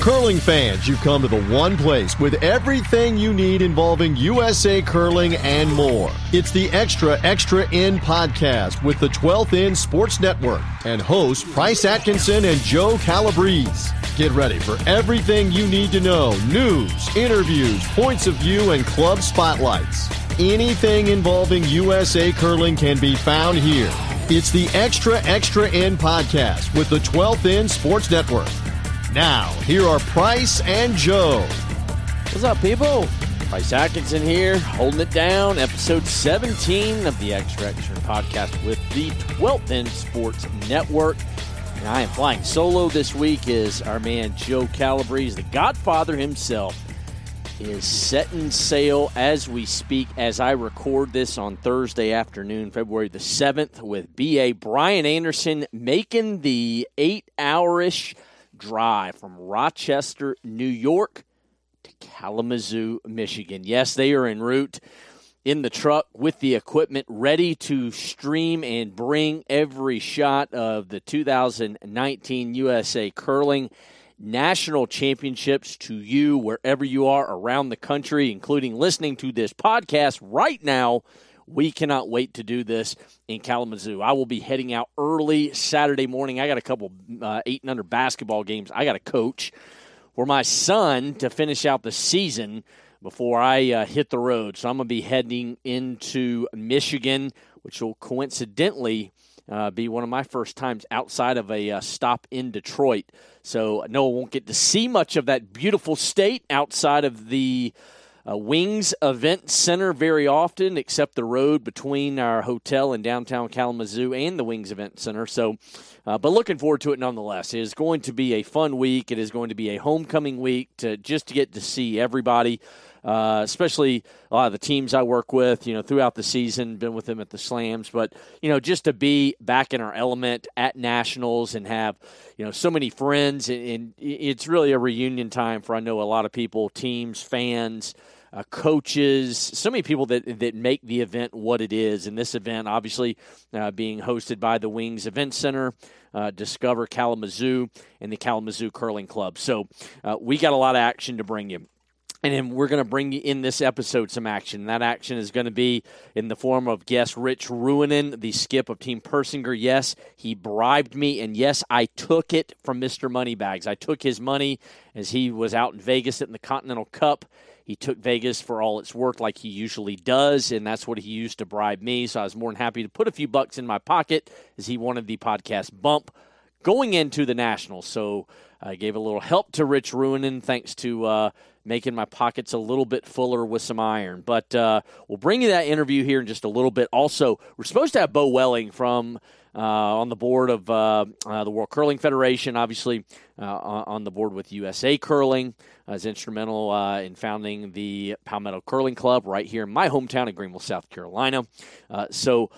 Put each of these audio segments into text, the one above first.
Curling fans, you've come to the one place with everything you need involving USA curling and more. It's the Extra Extra End podcast with the 12th End Sports Network and hosts Price Atkinson and Joe Calabrese. Get ready for everything you need to know news, interviews, points of view, and club spotlights. Anything involving USA curling can be found here. It's the Extra Extra End podcast with the 12th End Sports Network. Now, here are Price and Joe. What's up, people? Price Atkinson here, holding it down. Episode 17 of the Extra Extra podcast with the 12th End Sports Network. And I am flying solo this week is our man Joe Calabrese, the godfather himself, is setting sail as we speak as I record this on Thursday afternoon, February the 7th, with BA Brian Anderson making the eight hour-ish drive from Rochester, New York to Kalamazoo, Michigan. Yes, they are en route in the truck with the equipment ready to stream and bring every shot of the 2019 USA Curling National Championships to you wherever you are around the country, including listening to this podcast right now. We cannot wait to do this in Kalamazoo. I will be heading out early Saturday morning. I got a couple uh, eight and under basketball games. I got to coach for my son to finish out the season before I uh, hit the road. So I'm going to be heading into Michigan, which will coincidentally uh, be one of my first times outside of a uh, stop in Detroit. So no, won't get to see much of that beautiful state outside of the uh, Wings Event Center very often, except the road between our hotel in downtown Kalamazoo and the Wings Event Center. So, uh, but looking forward to it nonetheless. It is going to be a fun week. It is going to be a homecoming week to just to get to see everybody. Uh, especially a lot of the teams I work with, you know, throughout the season, been with them at the slams. But, you know, just to be back in our element at nationals and have, you know, so many friends. And, and it's really a reunion time for, I know, a lot of people, teams, fans. Uh, coaches, so many people that that make the event what it is. And this event, obviously, uh, being hosted by the Wings Event Center, uh, Discover Kalamazoo, and the Kalamazoo Curling Club. So uh, we got a lot of action to bring you. And then we're going to bring you in this episode some action. That action is going to be in the form of guest Rich Ruohonen, the skip of Team Persinger. Yes, he bribed me, and yes, I took it from Mr. Moneybags. I took his money as he was out in Vegas in the Continental Cup. He took Vegas for all it's worth, like he usually does, and that's what he used to bribe me. So I was more than happy to put a few bucks in my pocket as he wanted the podcast bump going into the Nationals. So I gave a little help to Rich Ruohonen thanks to uh, making my pockets a little bit fuller with some iron. But uh, we'll bring you that interview here in just a little bit. Also, we're supposed to have Beau Welling from uh, on the board of uh, uh, the World Curling Federation, obviously uh, on the board with USA Curling. Uh, is instrumental uh, in founding the Palmetto Curling Club right here in my hometown of Greenville, South Carolina. so.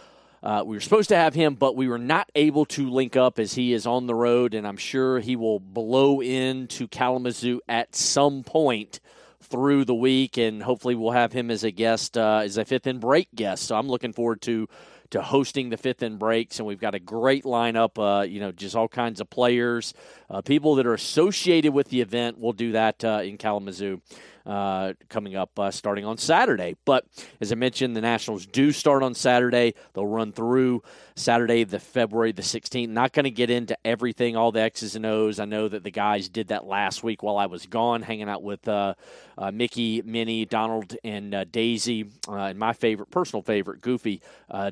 Uh, we were supposed to have him, but we were not able to link up as he is on the road, and I'm sure he will blow into Kalamazoo at some point through the week, and hopefully we'll have him as a guest, uh, as a fifth end break guest. So I'm looking forward to to hosting the fifth end breaks, and we've got a great lineup. Uh, you know, just all kinds of players, uh, people that are associated with the event. We'll do that uh, in Kalamazoo uh, coming up uh, starting on Saturday. But as I mentioned, the Nationals do start on Saturday. They'll run through Saturday, the February the 16th. Not going to get into everything, all the X's and O's. I know that the guys did that last week while I was gone, hanging out with uh, uh, Mickey, Minnie, Donald, and uh, Daisy, uh, and my favorite, personal favorite, Goofy,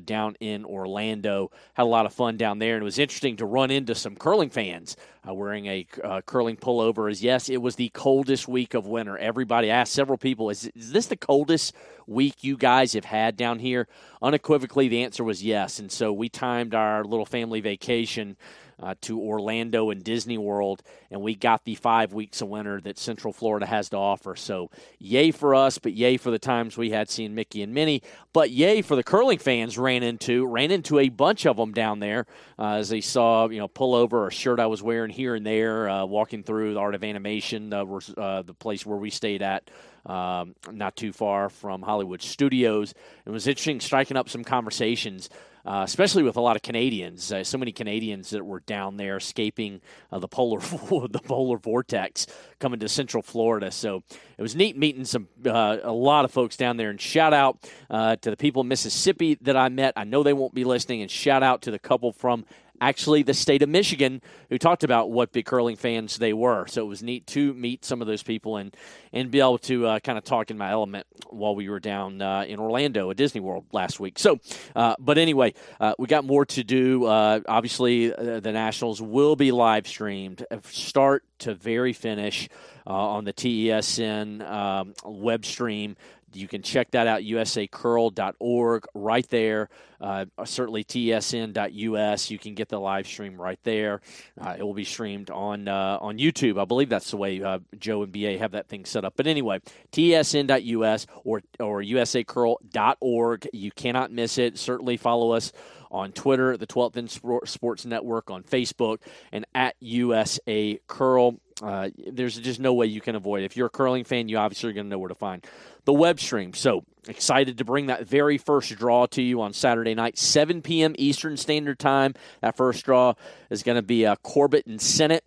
down in Orlando. Had a lot of fun down there, and it was interesting to run into some curling fans wearing a curling pullover. As yes, it was the coldest week of winter. Everybody asked several people, "Is, is this the coldest week you guys have had down here?" Unequivocally, the answer was yes. And so we timed our little family vacation uh, to Orlando and Disney World, and we got the five weeks of winter that Central Florida has to offer. So, yay for us, but yay for the times we had seeing Mickey and Minnie. But yay for the curling fans ran into ran into a bunch of them down there uh, as they saw you know pull over a shirt I was wearing here and there, uh, walking through the Art of Animation, uh, the place where we stayed at um, not too far from Hollywood Studios. It was interesting striking up some conversations. Uh, especially with a lot of Canadians, uh, so many Canadians that were down there escaping uh, the polar the polar vortex coming to Central Florida. So it was neat meeting some uh, a lot of folks down there. And shout out uh, to the people in Mississippi that I met. I know they won't be listening. And shout out to the couple from actually the state of Michigan who talked about what big curling fans they were. So it was neat to meet some of those people and and be able to uh, kind of talk in my element while we were down uh, in Orlando at Disney World last week. So, uh, but anyway, uh, we got more to do. Uh, obviously, uh, the Nationals will be live streamed, start to very finish. On the TESN um, web stream you can check that out, usacurl.org, right there. Uh, certainly tsn.us. You can get the live stream right there. Uh, it will be streamed on uh, on YouTube. I believe that's the way uh, Joe and BA have that thing set up. But anyway, tsn.us or or usacurl.org. You cannot miss it. Certainly follow us on Twitter, the 12th End Sports Network on Facebook, and at USA Curl. Uh, there's just no way you can avoid it. If you're a curling fan, you obviously are going to know where to find the web stream. So excited to bring that very first draw to you on Saturday night, 7 p.m. Eastern Standard Time. That first draw is going to be uh, Corbett and Senate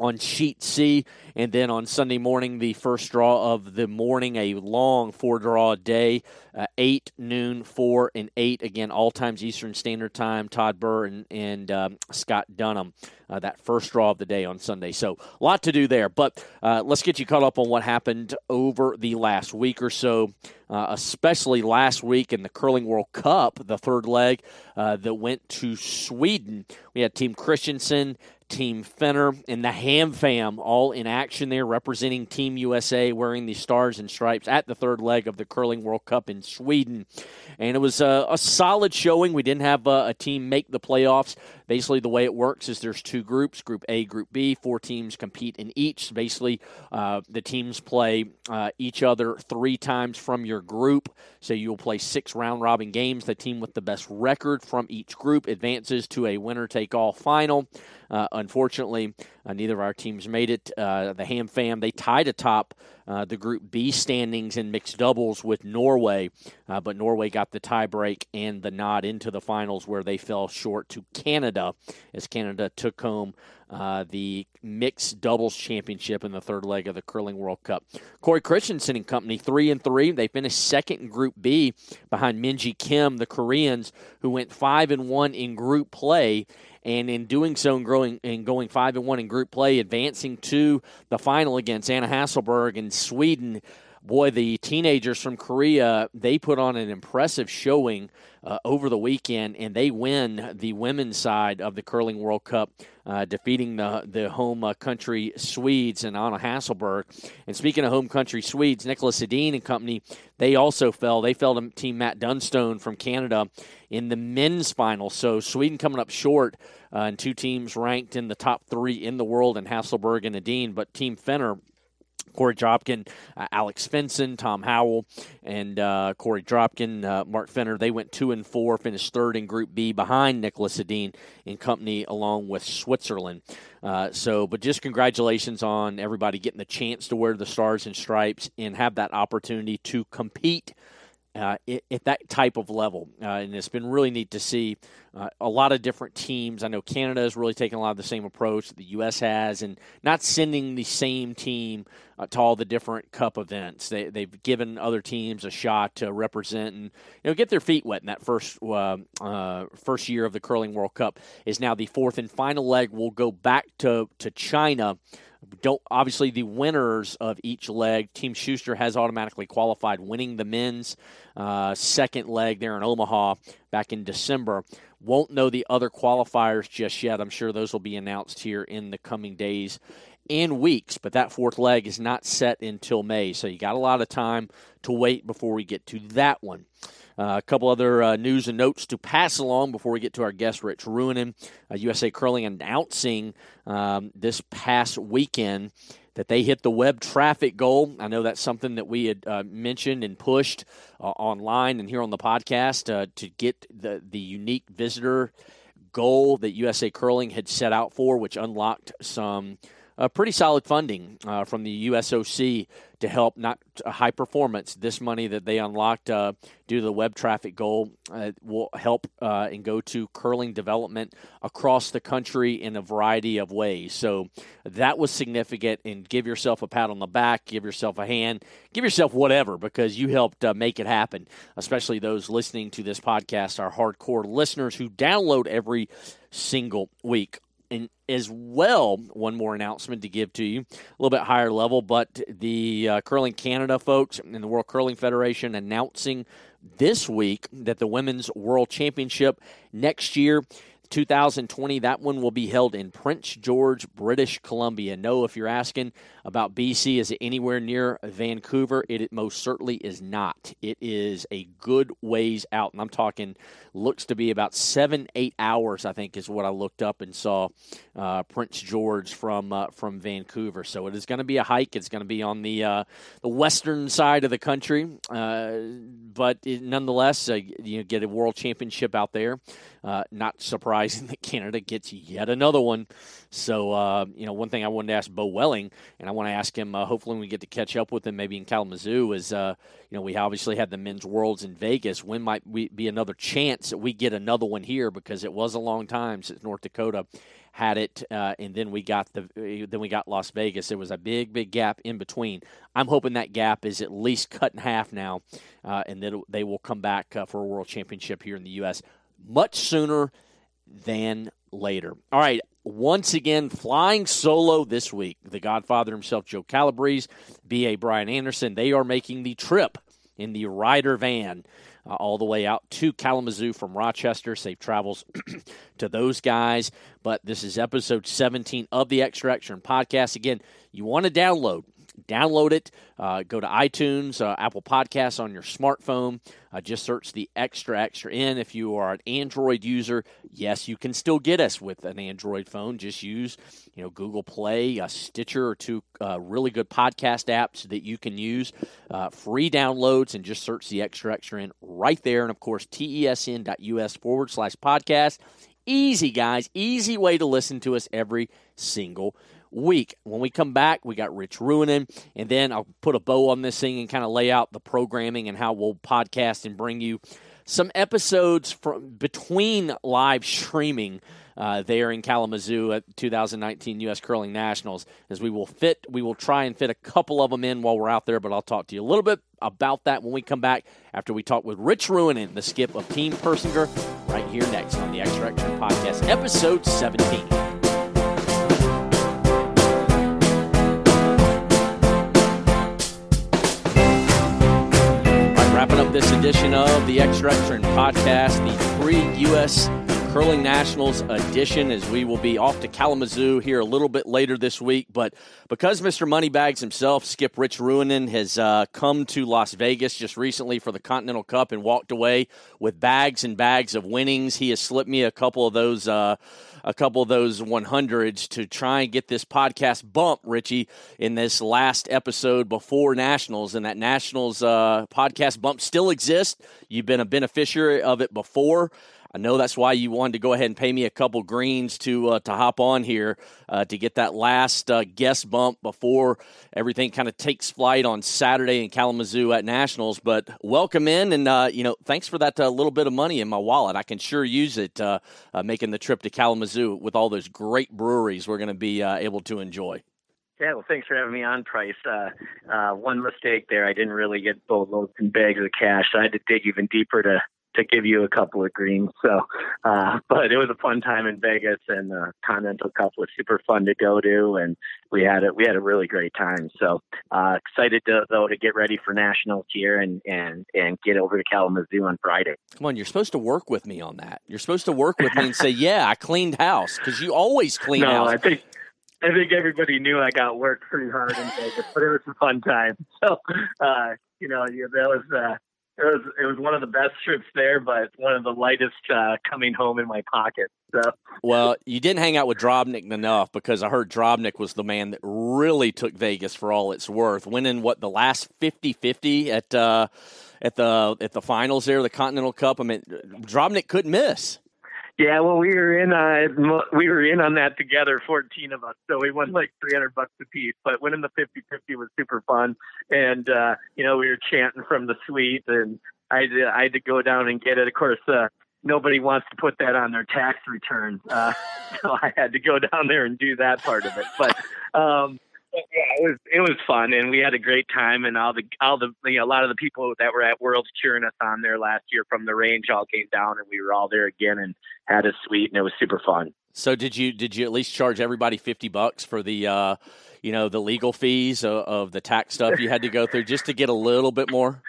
on sheet C. And then on Sunday morning, the first draw of the morning, a long four draw day, uh, 8, noon, 4, and 8. Again, all times Eastern Standard Time. Todd Birr and, and um, Scott Dunnam, uh, that first draw of the day on Sunday. So, a lot to do there. But uh, let's get you caught up on what happened over the last week or so. Uh, especially last week in the Curling World Cup, the third leg uh, that went to Sweden. We had Team Christensen Team Fenner, and the Ham Fam all in action there, representing Team USA, wearing the stars and stripes at the third leg of the Curling World Cup in Sweden. And it was a, a solid showing. We didn't have a, a team make the playoffs. Basically, the way it works is there's two groups Group A, Group B. Four teams compete in each. Basically, uh, the teams play uh, each other three times from your group. So you'll play six round robin games. The team with the best record from each group advances to a winner take all final. Uh, unfortunately, uh, neither of our teams made it. Uh, the Ham Fam they tied atop uh, the Group B standings in mixed doubles with Norway, uh, but Norway got the tiebreak and the nod into the finals where they fell short to Canada as Canada took home uh, the mixed doubles championship in the third leg of the curling World Cup. Cory Christensen and company three and three. They finished second in Group B behind Minji Kim, the Koreans, who went five and one in group play and in doing so and growing and going five and one in group play, advancing to the final against Anna Hasselborg in Sweden. Boy, the teenagers from Korea they put on an impressive showing uh, over the weekend, and they win the women's side of the curling World Cup, uh, defeating the the home uh, country Swedes and Anna Hasselborg. And speaking of home country Swedes, Niklas Edin and company, they also fell. They fell to Team Matt Dunstone from Canada in the men's final. So Sweden coming up short, uh, and two teams ranked in the top three in the world, and Hasselborg and Edin. but Team Fenner Korey Dropkin, uh, Alex Fenson, Tom Howell, and uh, Korey Dropkin, uh, Mark Fenner. They went two and four, finished third in Group B behind Niklas Edin in company, along with Switzerland. Uh, so, but just congratulations on everybody getting the chance to wear the stars and stripes and have that opportunity to compete uh, at that type of level. Uh, and it's been really neat to see uh, a lot of different teams. I know Canada has really taken a lot of the same approach the U.S. has, and not sending the same team uh, to all the different Cup events. They, they've given other teams a shot to represent and you know get their feet wet in that first uh, uh, first year of the Curling World Cup. Is now the fourth and final leg. We'll go back to to China don't obviously the winners of each leg. Team Shuster has automatically qualified, winning the men's uh, second leg there in Omaha back in December. Won't know the other qualifiers just yet. I'm sure those will be announced here in the coming days and weeks, but that fourth leg is not set until May, so you got a lot of time to wait before we get to that one. Uh, a couple other uh, news and notes to pass along before we get to our guest, Rich USA uh, Curling, announcing um, this past weekend that they hit the web traffic goal. I know that's something that we had uh, mentioned and pushed uh, online and here on the podcast uh, to get the the unique visitor goal that USA Curling had set out for, which unlocked some uh, pretty solid funding uh, from the USOC to help not uh, high performance. This money that they unlocked uh, due to the web traffic goal uh, will help uh, and go to curling development across the country in a variety of ways. So that was significant. And give yourself a pat on the back, give yourself a hand, give yourself whatever because you helped make it happen. Especially those listening to this podcast, our hardcore listeners who download every single week and as well, one more announcement to give to you, a little bit higher level, but the uh, Curling Canada folks and the World Curling Federation announcing this week that the Women's World Championship next year 2020. That one will be held in Prince George, British Columbia. No, if you're asking about BC, is it anywhere near Vancouver? It, most certainly is not. It is a good ways out, and I'm talking looks to be about seven, eight hours. I think is what I looked up and saw uh, Prince George from uh, from Vancouver. So it is going to be a hike. It's going to be on the uh, the western side of the country, uh, but it, nonetheless, uh, you get a world championship out there. Uh, not surprising that Canada gets yet another one. So, uh, you know, one thing I wanted to ask Beau Welling, and I want to ask him, uh, hopefully, when we get to catch up with him maybe in Kalamazoo, is, uh, you know, we obviously had the men's worlds in Vegas. When might we be another chance that we get another one here? Because it was a long time since North Dakota had it, uh, and then we got the then we got Las Vegas. There was a big, big gap in between. I'm hoping that gap is at least cut in half now, uh, and that they will come back uh, for a world championship here in the U.S much sooner than later. All right, once again, flying solo this week. The Godfather himself, Joe Calabrese, B.A. Brian Anderson, they are making the trip in the Ryder van uh, all the way out to Kalamazoo from Rochester. Safe travels to those guys. But this is episode 17 of the Extra Extra podcast. Again, you want to download download it. Uh, go to iTunes, uh, Apple Podcasts on your smartphone. Uh, just search the Extra Extra End. If you are an Android user, yes, you can still get us with an Android phone. Just use you know Google Play, a Stitcher, or two uh, really good podcast apps that you can use. Uh, free downloads, and just search the Extra Extra End right there. And of course, tesn.us forward slash podcast. Easy, guys. Easy way to listen to us every single week. When we come back, we got Rich Ruohonen, and then I'll put a bow on this thing and kind of lay out the programming and how we'll podcast and bring you some episodes from between live streaming uh, there in Kalamazoo at 2019 U.S. Curling Nationals. As we will fit, we will try and fit a couple of them in while we're out there. But I'll talk to you a little bit about that when we come back after we talk with Rich Ruohonen, the skip of Team Persinger, right here next on the Extra Extra Podcast, episode 17. This edition of the Extra Extra podcast, the pre U.S. Curling Nationals edition, as we will be off to Kalamazoo here a little bit later this week. But because Mr. Moneybags himself, Skip Rich Ruohonen, has uh, come to Las Vegas just recently for the Continental Cup and walked away with bags and bags of winnings, he has slipped me a couple of those. Uh, a couple of those 100s to try and get this podcast bump, Richie, in this last episode before Nationals. And that Nationals uh, podcast bump still exists. You've been a beneficiary of it before. I know that's why you wanted to go ahead and pay me a couple greens to uh, to hop on here uh, to get that last uh, guest bump before everything kind of takes flight on Saturday in Kalamazoo at Nationals. But welcome in, and uh, you know, thanks for that uh, little bit of money in my wallet. I can sure use it uh, making the trip to Kalamazoo with all those great breweries we're going to be able to enjoy. Yeah, well, thanks for having me on, Price. Uh, uh, one mistake there, I didn't really get boatloads and bags of cash. So I had to dig even deeper to to give you a couple of greens. So, uh, but it was a fun time in Vegas, and the Continental Cup was super fun to go to, and we had a we had a really great time. So, uh, excited to, though to get ready for nationals here and and and get over to Kalamazoo on Friday. Come on, you're supposed to work with me on that. You're supposed to work with me and say, "Yeah, I cleaned house," because you always clean no, house. I think. I think everybody knew I got worked pretty hard in Vegas, but it was a fun time. So, uh, you know, that was uh, it was it was one of the best trips there, but one of the lightest uh, coming home in my pocket. So. Well, you didn't hang out with Drobnik enough because I heard Drobnik was the man that really took Vegas for all it's worth, winning what the last 50-50 at uh, at the at the finals there, the Continental Cup. I mean, Drobnik couldn't miss. Yeah, well, we were in uh, we were in on that together, fourteen of us. So we won like three hundred bucks a piece. But winning the 50-50 was super fun, and uh, you know we were chanting from the suite, and I had to, I had to go down and get it. Of course, uh, nobody wants to put that on their tax return, uh, so I had to go down there and do that part of it. But um, yeah, it was it was fun, and we had a great time. And all the all the you know, a lot of the people that were at Worlds cheering us on there last year from the range all came down, and we were all there again and had a suite, and it was super fun. So did you did you at least charge everybody fifty bucks for the uh, you know the legal fees of, of the tax stuff you had to go through just to get a little bit more?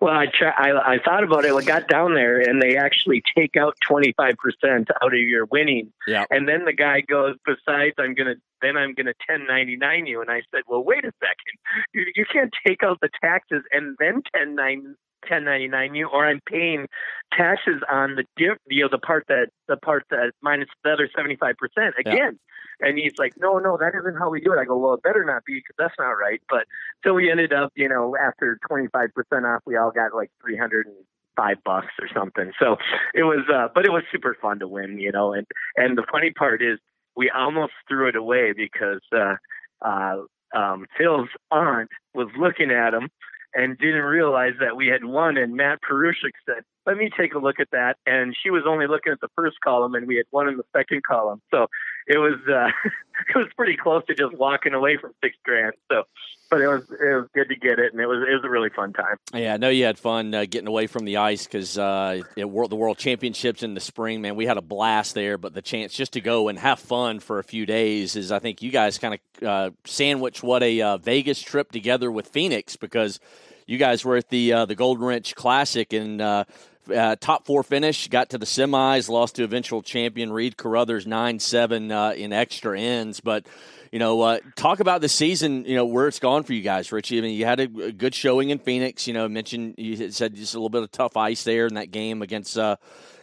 Well, I, try, I I thought about it. I got down there, and they actually take out twenty five percent out of your winning. Yeah. And then the guy goes, besides, I'm gonna then I'm gonna ten ninety nine you. And I said, well, wait a second, you, you can't take out the taxes and then ten nine 1099 you or I'm paying taxes on the diff, you know, the part that the part that minus the other 75% again. Yeah. And he's like, no, no, that isn't how we do it. I go, well, it better not be because that's not right. But so we ended up, you know, after 25% off, we all got like 300 and five bucks or something. So it was, uh, but it was super fun to win, you know. And and the funny part is, we almost threw it away because uh, uh, um, Phil's aunt was looking at him and didn't realize that we had won. And Matt Perushik said, let me take a look at that. And she was only looking at the first column, and we had one in the second column. So it was uh, it was pretty close to just walking away from six grand. So, but it was it was good to get it, and it was it was a really fun time. Yeah, I know you had fun uh, getting away from the ice because uh, the World Championships in the spring, man, we had a blast there. But the chance just to go and have fun for a few days is, I think, you guys kind of uh, sandwich what a uh, Vegas trip together with Phoenix because you guys were at the uh, the Golden Wrench Classic and uh, uh, top four finish, got to the semis, lost to eventual champion Reid Carruthers nine seven uh, in extra ends. But you know, uh, talk about the season. You know where it's gone for you guys, Richie. I mean, you had a, a good showing in Phoenix. You know, mentioned you said just a little bit of tough ice there in that game against. Uh,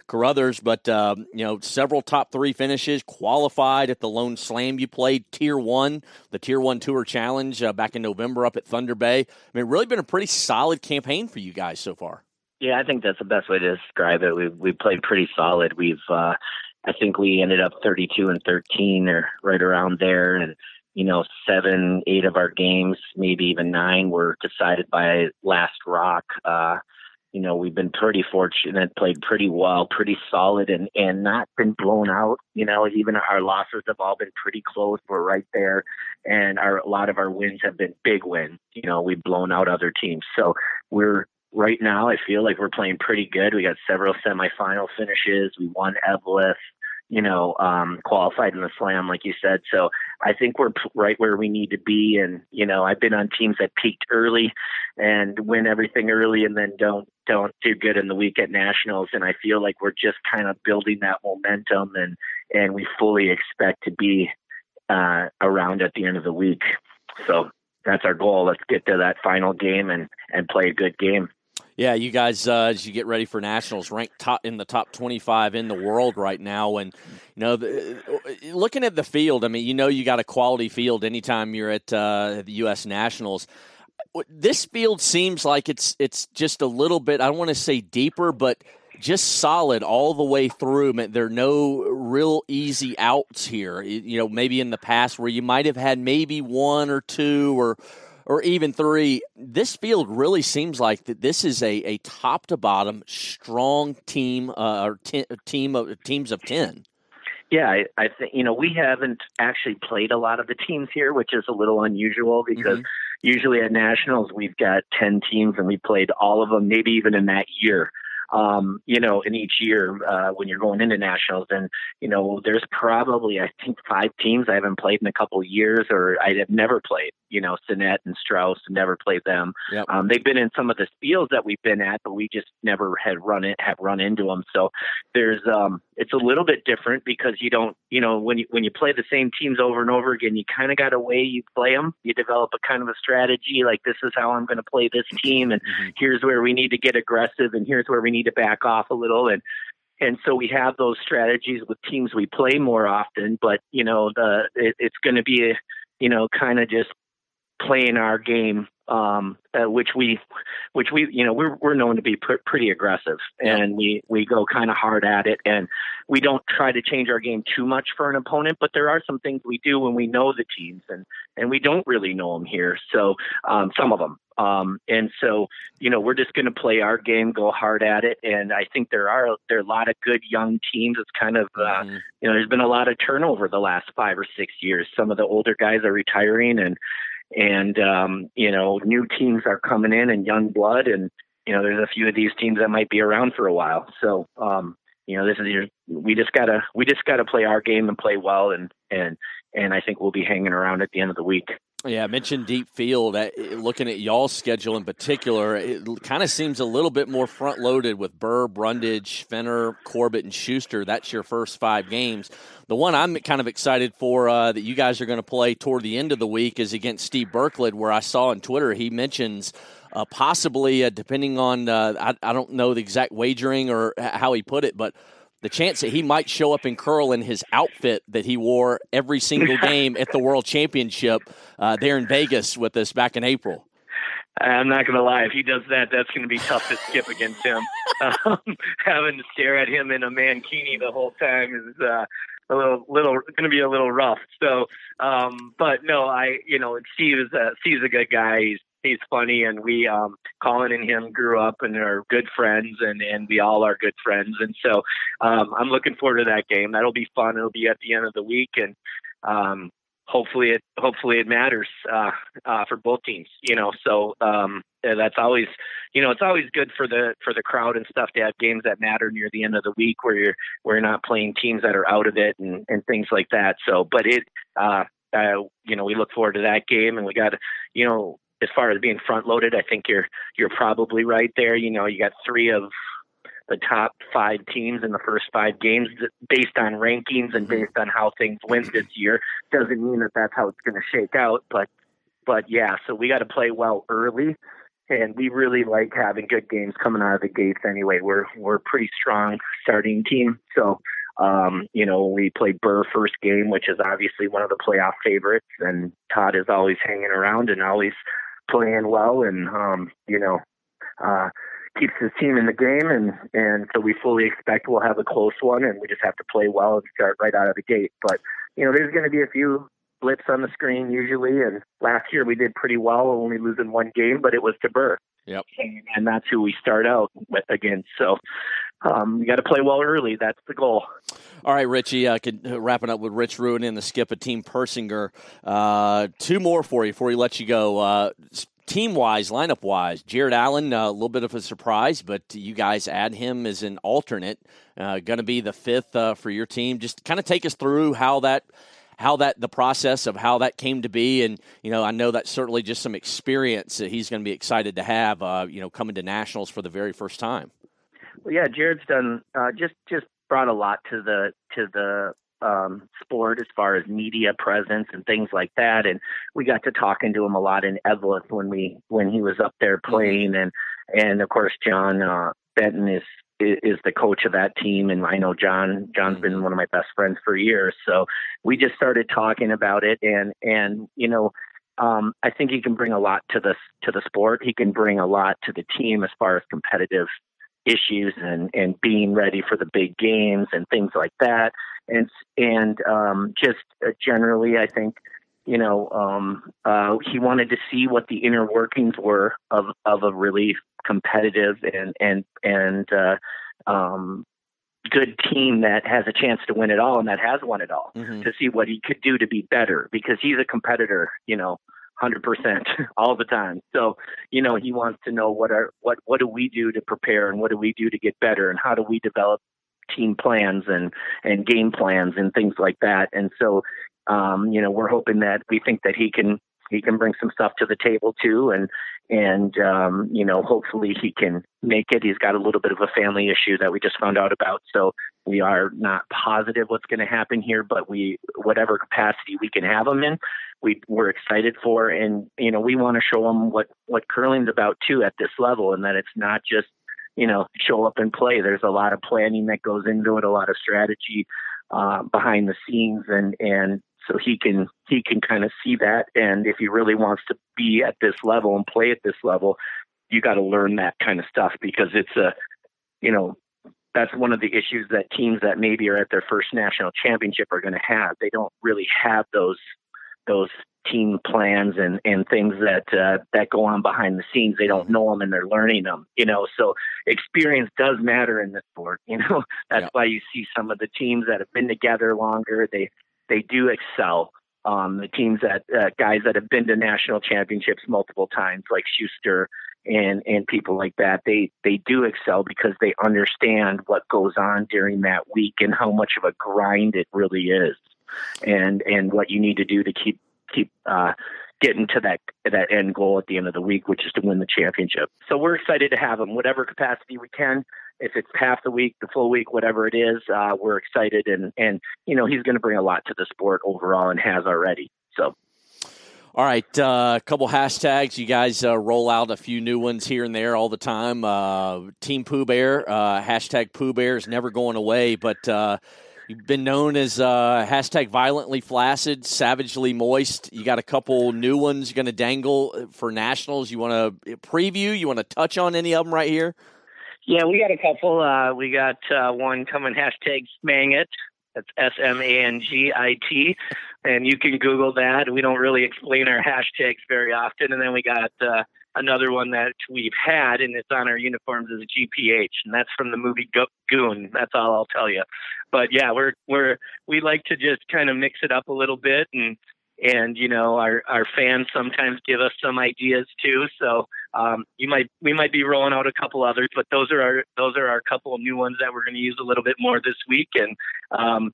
Carruthers, but um, you know several top three finishes, qualified at the Lone Slam. You played Tier One, the Tier One Tour Challenge uh, back in November up at Thunder Bay. I mean, really been a pretty solid campaign for you guys so far. Yeah, I think that's the best way to describe it. We we played pretty solid. We've uh, I think we ended up 32 and 13 or right around there, and you know seven, eight of our games, maybe even nine, were decided by last rock. Uh, you know, we've been pretty fortunate, played pretty well, pretty solid, and and not been blown out. You know, even our losses have all been pretty close. We're right there, and our a lot of our wins have been big wins. You know, we've blown out other teams, so we're right now, I feel like we're playing pretty good. We got several semifinal finishes. We won Eveleth, you know, um, qualified in the slam, like you said. So I think we're right where we need to be. And, you know, I've been on teams that peaked early and win everything early and then don't, don't do good in the week at nationals. And I feel like we're just kind of building that momentum and, and we fully expect to be, uh, around at the end of the week. So that's our goal. Let's get to that final game and, and play a good game. Yeah, you guys, uh, as you get ready for nationals, ranked top in the top twenty-five in the world right now, and you know, the, uh, looking at the field, I mean, you know, you got a quality field anytime you're at uh, the U.S. Nationals. This field seems like it's it's just a little bit. I don't want to say deeper, but just solid all the way through. There are no real easy outs here. You know, maybe in the past where you might have had maybe one or two or or even three. This field really seems like that this is a, a top to bottom strong team uh, or ten, team of teams of ten. Yeah, I, I think you know we haven't actually played a lot of the teams here, which is a little unusual because mm-hmm. usually at nationals we've got ten teams and we played all of them, maybe even in that year um, you know, in each year uh, when you're going into nationals. And you know, there's probably I think five teams I haven't played in a couple of years, or I have never played. you know, Sinet and Strauss. Never played them. Yep. Um, they've been in some of the spiels that we've been at, but we just never had run it have run into them. So there's um, it's a little bit different because you don't, you know, when you when you play the same teams over and over again, you kind of got a way you play them. You develop a kind of a strategy, like this is how I'm going to play this team, and Mm-hmm. here's where we need to get aggressive, and here's where we need to back off a little, and and so we have those strategies with teams we play more often. But you know, the it, it's going to be a, you know, kind of just playing our game, um, uh, which we, which we, you know, we're we're known to be pr- pretty aggressive, and we we go kind of hard at it, and we don't try to change our game too much for an opponent. But there are some things we do when we know the teams, and and we don't really know them here. So um, some of them. Um, and so, you know, we're just going to play our game, go hard at it. And I think there are there are a lot of good young teams. It's kind of uh, Mhm. you know, there's been a lot of turnover the last five or six years. Some of the older guys are retiring, and and um, you know, new teams are coming in and young blood, and you know, there's a few of these teams that might be around for a while. So, um, you know, this is your, we just gotta we just gotta play our game and play well, and and and I think we'll be hanging around at the end of the week. Yeah, I mentioned deep field. Uh, Looking at y'all's schedule in particular, it kind of seems a little bit more front loaded with Birr, Brundage, Fenner, Corbett, and Shuster. That's your first five games. The one I'm kind of excited for uh, that you guys are going to play toward the end of the week is against Steve Birklid, where I saw on Twitter he mentions uh, possibly, uh, depending on, uh, I, I don't know the exact wagering or how he put it, but the chance that he might show up in curl in his outfit that he wore every single game at the World Championship uh, there in Vegas with us back in April. I'm not going to lie. If he does that, that's going to be tough to skip against him. Um, having to stare at him in a mankini the whole time is uh, a little, little going to be a little rough. So, um, but no, I, you know, Steve is a, Steve's a good guy. He's he's funny, and we, um, Colin and him grew up and are good friends, and and we all are good friends. And so, um, I'm looking forward to that game. That'll be fun. It'll be at the end of the week, and um, hopefully it hopefully it matters uh, uh, for both teams. You know, so um, that's always you know it's always good for the for the crowd and stuff to have games that matter near the end of the week where you're where you're not playing teams that are out of it and and things like that. So, but it uh, uh, you know we look forward to that game and we got you know as far as being front loaded, I think you're you're probably right there. You know, you got three of the top five teams in the first five games based on rankings and based on how things went this year. Doesn't mean that that's how it's going to shake out, but but yeah, so we got to play well early, and we really like having good games coming out of the gates. Anyway, we're we're a pretty strong starting team, so. Um, you know, we played Birr first game, which is obviously one of the playoff favorites, and Todd is always hanging around and always playing well, and um, you know, uh, keeps his team in the game, and and so we fully expect we'll have a close one, and we just have to play well and start right out of the gate. But you know, there's going to be a few blips on the screen usually, and last year we did pretty well, only losing one game, but it was to Birr. Yep. And that's who we start out with against. So um, you got to play well early. That's the goal. All right, Richie, could, uh, wrapping up with Rich Ruohonen the skip of Team Persinger. Uh, two more for you before he lets you go. Uh, team wise, lineup wise, Jared Allen, uh, a little bit of a surprise, but you guys add him as an alternate. Uh, Going to be the fifth for your team. Just kind of take us through how that. How that the process of how that came to be, and you know, I know that's certainly just some experience that he's going to be excited to have. Uh, you know, coming to nationals for the very first time. Yeah, Jared's done uh, just just brought a lot to the to the um, sport as far as media presence and things like that. And we got to talking to him a lot in Eveleth when we when he was up there playing, and and of course John uh, Benton is is the coach of that team, and I know John. John's been one of my best friends for years, so we just started talking about it, and and you know. Um, I think he can bring a lot to the to the sport. He can bring a lot to the team as far as competitive issues and and being ready for the big games and things like that and and um just uh, generally i think you know um uh he wanted to see what the inner workings were of of a really competitive and and and uh um good team that has a chance to win it all and that has won it all Mhm. to see what he could do to be better because he's a competitor you know 100% all the time so you know he wants to know what are what what do we do to prepare and what do we do to get better and how do we develop team plans and and game plans and things like that and so um you know we're hoping that we think that he can he can bring some stuff to the table too, and and um, you know hopefully he can make it. He's got a little bit of a family issue that we just found out about, so we are not positive what's going to happen here. But we whatever capacity we can have him in, we we're excited for, and you know we want to show them what what curling's about too at this level, and that it's not just you know show up and play. There's a lot of planning that goes into it, a lot of strategy uh, behind the scenes, and and so he can he can kind of see that. And if he really wants to be at this level and play at this level you got to learn that kind of stuff because it's a you know that's one of the issues that teams that maybe are at their first national championship are going to have. They don't really have those those team plans and and things that uh, that go on behind the scenes. They don't know them and they're learning them you know? So experience does matter in this sport you know? That's why you see some of the teams that have been together longer they they do excel. Um, the teams that uh, guys that have been to national championships multiple times, like Shuster and and people like that, they they do excel because they understand what goes on during that week and how much of a grind it really is, and and what you need to do to keep keep uh, getting to that that end goal at the end of the week, which is to win the championship. So we're excited to have them, whatever capacity we can if it's half the week, the full week, whatever it is, uh, we're excited and and you know he's going to bring a lot to the sport overall and has already. So. All right, uh, a couple hashtags. You guys uh, roll out a few new ones here and there all the time. Uh, Team Pooh Bear, uh, hashtag Pooh Bear is never going away, but uh, you've been known as hashtag Violently Flaccid, Savagely Moist. You got a couple new ones you're going to dangle for nationals. You want to preview? You want to touch on any of them right here? Yeah, we got a couple. Uh, we got uh, one coming hashtag Smangit. That's S M A N G I T, and you can Google that. We don't really explain our hashtags very often. And then we got uh, another one that we've had, and it's on our uniforms as a GPH, and that's from the movie Go- Goon. That's all I'll tell you. But yeah, we're we're we like to just kind of mix it up a little bit and and you know our our fans sometimes give us some ideas too. So um, you might we might be rolling out a couple others but those are our those are our couple of new ones that we're going to use a little bit more this week. And um,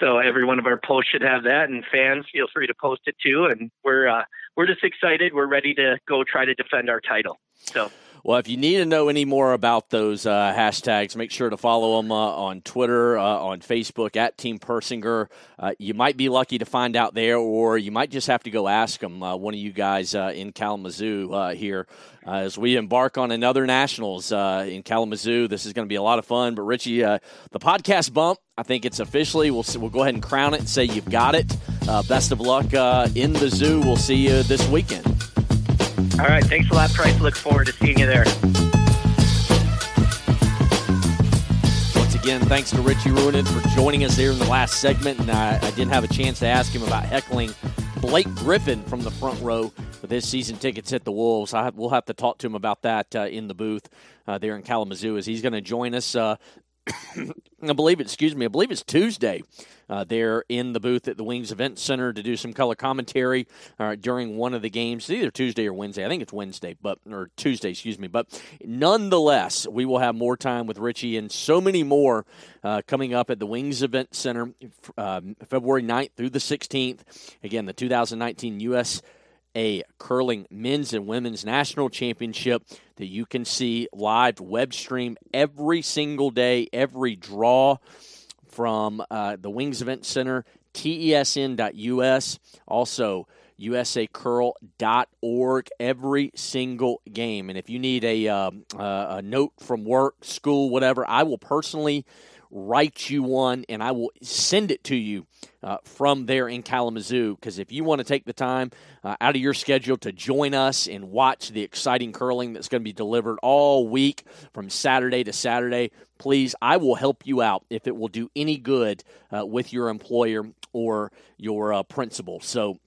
so every one of our posts should have that. And fans feel free to post it too. And we're uh, we're just excited. We're ready to go try to defend our title. So well, if you need to know any more about those uh, hashtags, make sure to follow them uh, on Twitter, uh, on Facebook at Team Persinger. Uh, you might be lucky to find out there, or you might just have to go ask them, uh, one of you guys uh, in Kalamazoo here, as we embark on another Nationals in Kalamazoo. This is going to be a lot of fun. But, Richie, the podcast bump, I think it's officially, we'll, we'll go ahead and crown it and say you've got it. best of luck in the zoo. We'll see you this weekend. All right. Thanks a lot, Price. Look forward to seeing you there. Once again, thanks to Richie Ruohonen for joining us here in the last segment. And I, I didn't have a chance to ask him about heckling Blake Griffin from the front row with his season tickets at the Wolves. We'll have to talk to him about that uh, in the booth uh, there in Kalamazoo as he's going to join us. Uh, I believe, excuse me, I believe it's Tuesday uh, there in the booth at the Wings Event Center to do some color commentary uh, during one of the games, either Tuesday or Wednesday. I think it's Wednesday, but or Tuesday, excuse me. But nonetheless, we will have more time with Richie and so many more uh, coming up at the Wings Event Center um, February 9th through the 16th. Again, the 2019 U.S a curling men's and women's national championship that you can see live web stream every single day, every draw from uh, the Wings Event Center, tesn.us, also usacurl.org, every single game. And if you need a, uh, a note from work, school, whatever, I will personally write you one and I will send it to you uh, from there in Kalamazoo. Because if you want to take the time uh, out of your schedule to join us and watch the exciting curling that's going to be delivered all week from Saturday to Saturday, please, I will help you out if it will do any good uh, with your employer or your uh, principal. So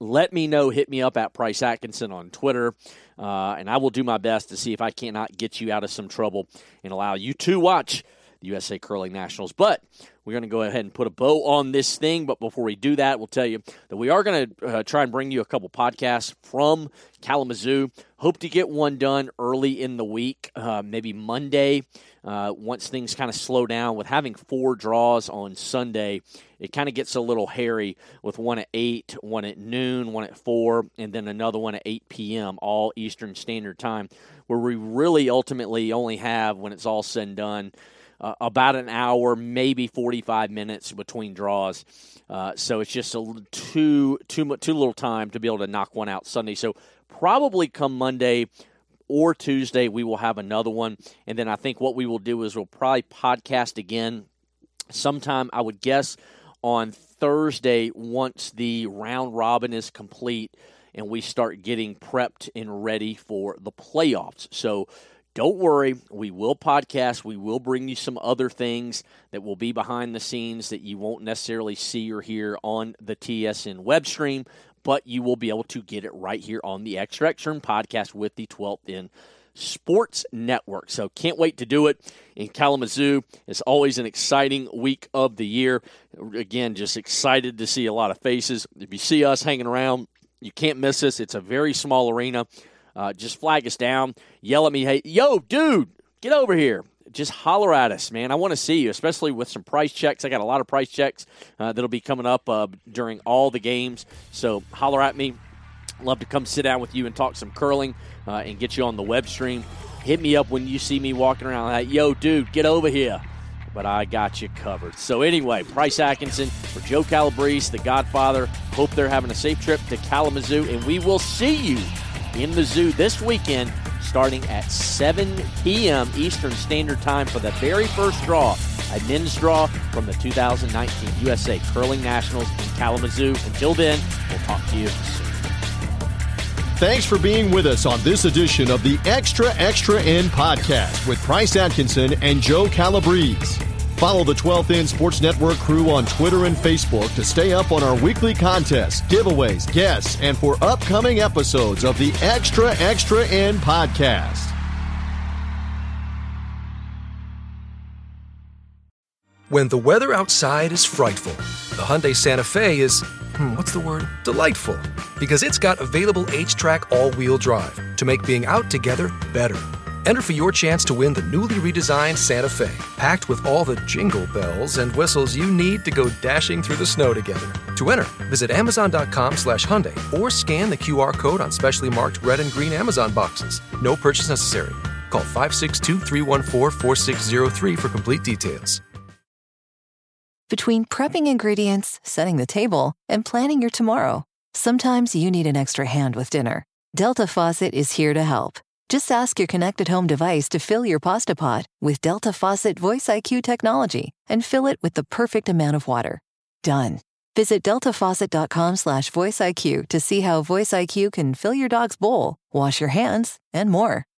let me know. Hit me up at Price Atkinson on Twitter, uh, and I will do my best to see if I cannot get you out of some trouble and allow you to watch the USA Curling Nationals. But we're going to go ahead and put a bow on this thing. But before we do that, we'll tell you that we are going to uh, try and bring you a couple podcasts from Kalamazoo. Hope to get one done early in the week, uh, maybe Monday. Uh, once things kind of slow down with having four draws on Sunday, it kind of gets a little hairy with one at 8, one at noon, one at 4, and then another one at 8 p.m., all Eastern Standard Time, where we really ultimately only have, when it's all said and done, uh, about an hour, maybe 45 minutes between draws. Uh, so it's just a too too too little time to be able to knock one out Sunday. So probably come Monday or Tuesday we will have another one, and then I think what we will do is we'll probably podcast again sometime. I would guess on Thursday once the round robin is complete and we start getting prepped and ready for the playoffs. So don't worry, we will podcast. We will bring you some other things that will be behind the scenes that you won't necessarily see or hear on the TSN web stream, but you will be able to get it right here on the Extra Extra podcast with the 12th End Sports Network. So can't wait to do it in Kalamazoo. It's always an exciting week of the year. Again, just excited to see a lot of faces. If you see us hanging around, you can't miss us. It's a very small arena. Uh, just flag us down, yell at me, hey, yo, dude, get over here. Just holler at us, man. I want to see you, especially with some price checks. I got a lot of price checks uh, that'll be coming up uh, during all the games. So holler at me. Love to come sit down with you and talk some curling uh, and get you on the web stream. Hit me up when you see me walking around like, yo, dude, get over here but I got you covered. So, anyway, Price Atkinson for Joe Calabrese, the Godfather. Hope they're having a safe trip to Kalamazoo, and we will see you in the zoo this weekend starting at 7 p.m. Eastern Standard Time for the very first draw, a men's draw from the 2019 USA Curling Nationals in Kalamazoo. Until then, we'll talk to you soon. Thanks for being with us on this edition of the Extra Extra End podcast with Price Atkinson and Joe Calabrese. Follow the 12th End Sports Network crew on Twitter and Facebook to stay up on our weekly contests, giveaways, guests, and for upcoming episodes of the Extra Extra End podcast. When the weather outside is frightful, the Hyundai Santa Fe is, hmm, what's the word? Delightful. Because it's got available H-Track all-wheel drive to make being out together better. Enter for your chance to win the newly redesigned Santa Fe, packed with all the jingle bells and whistles you need to go dashing through the snow together. To enter, visit Amazon.com slash Hyundai or scan the QR code on specially marked red and green Amazon boxes. No purchase necessary. Call 562 314 4603 for complete details. Between prepping ingredients, setting the table, and planning your tomorrow, sometimes you need an extra hand with dinner. Delta Faucet is here to help. Just ask your connected home device to fill your pasta pot with Delta Faucet Voice IQ technology and fill it with the perfect amount of water. Done. Visit deltafaucet.com slash voiceIQ to see how Voice IQ can fill your dog's bowl, wash your hands, and more.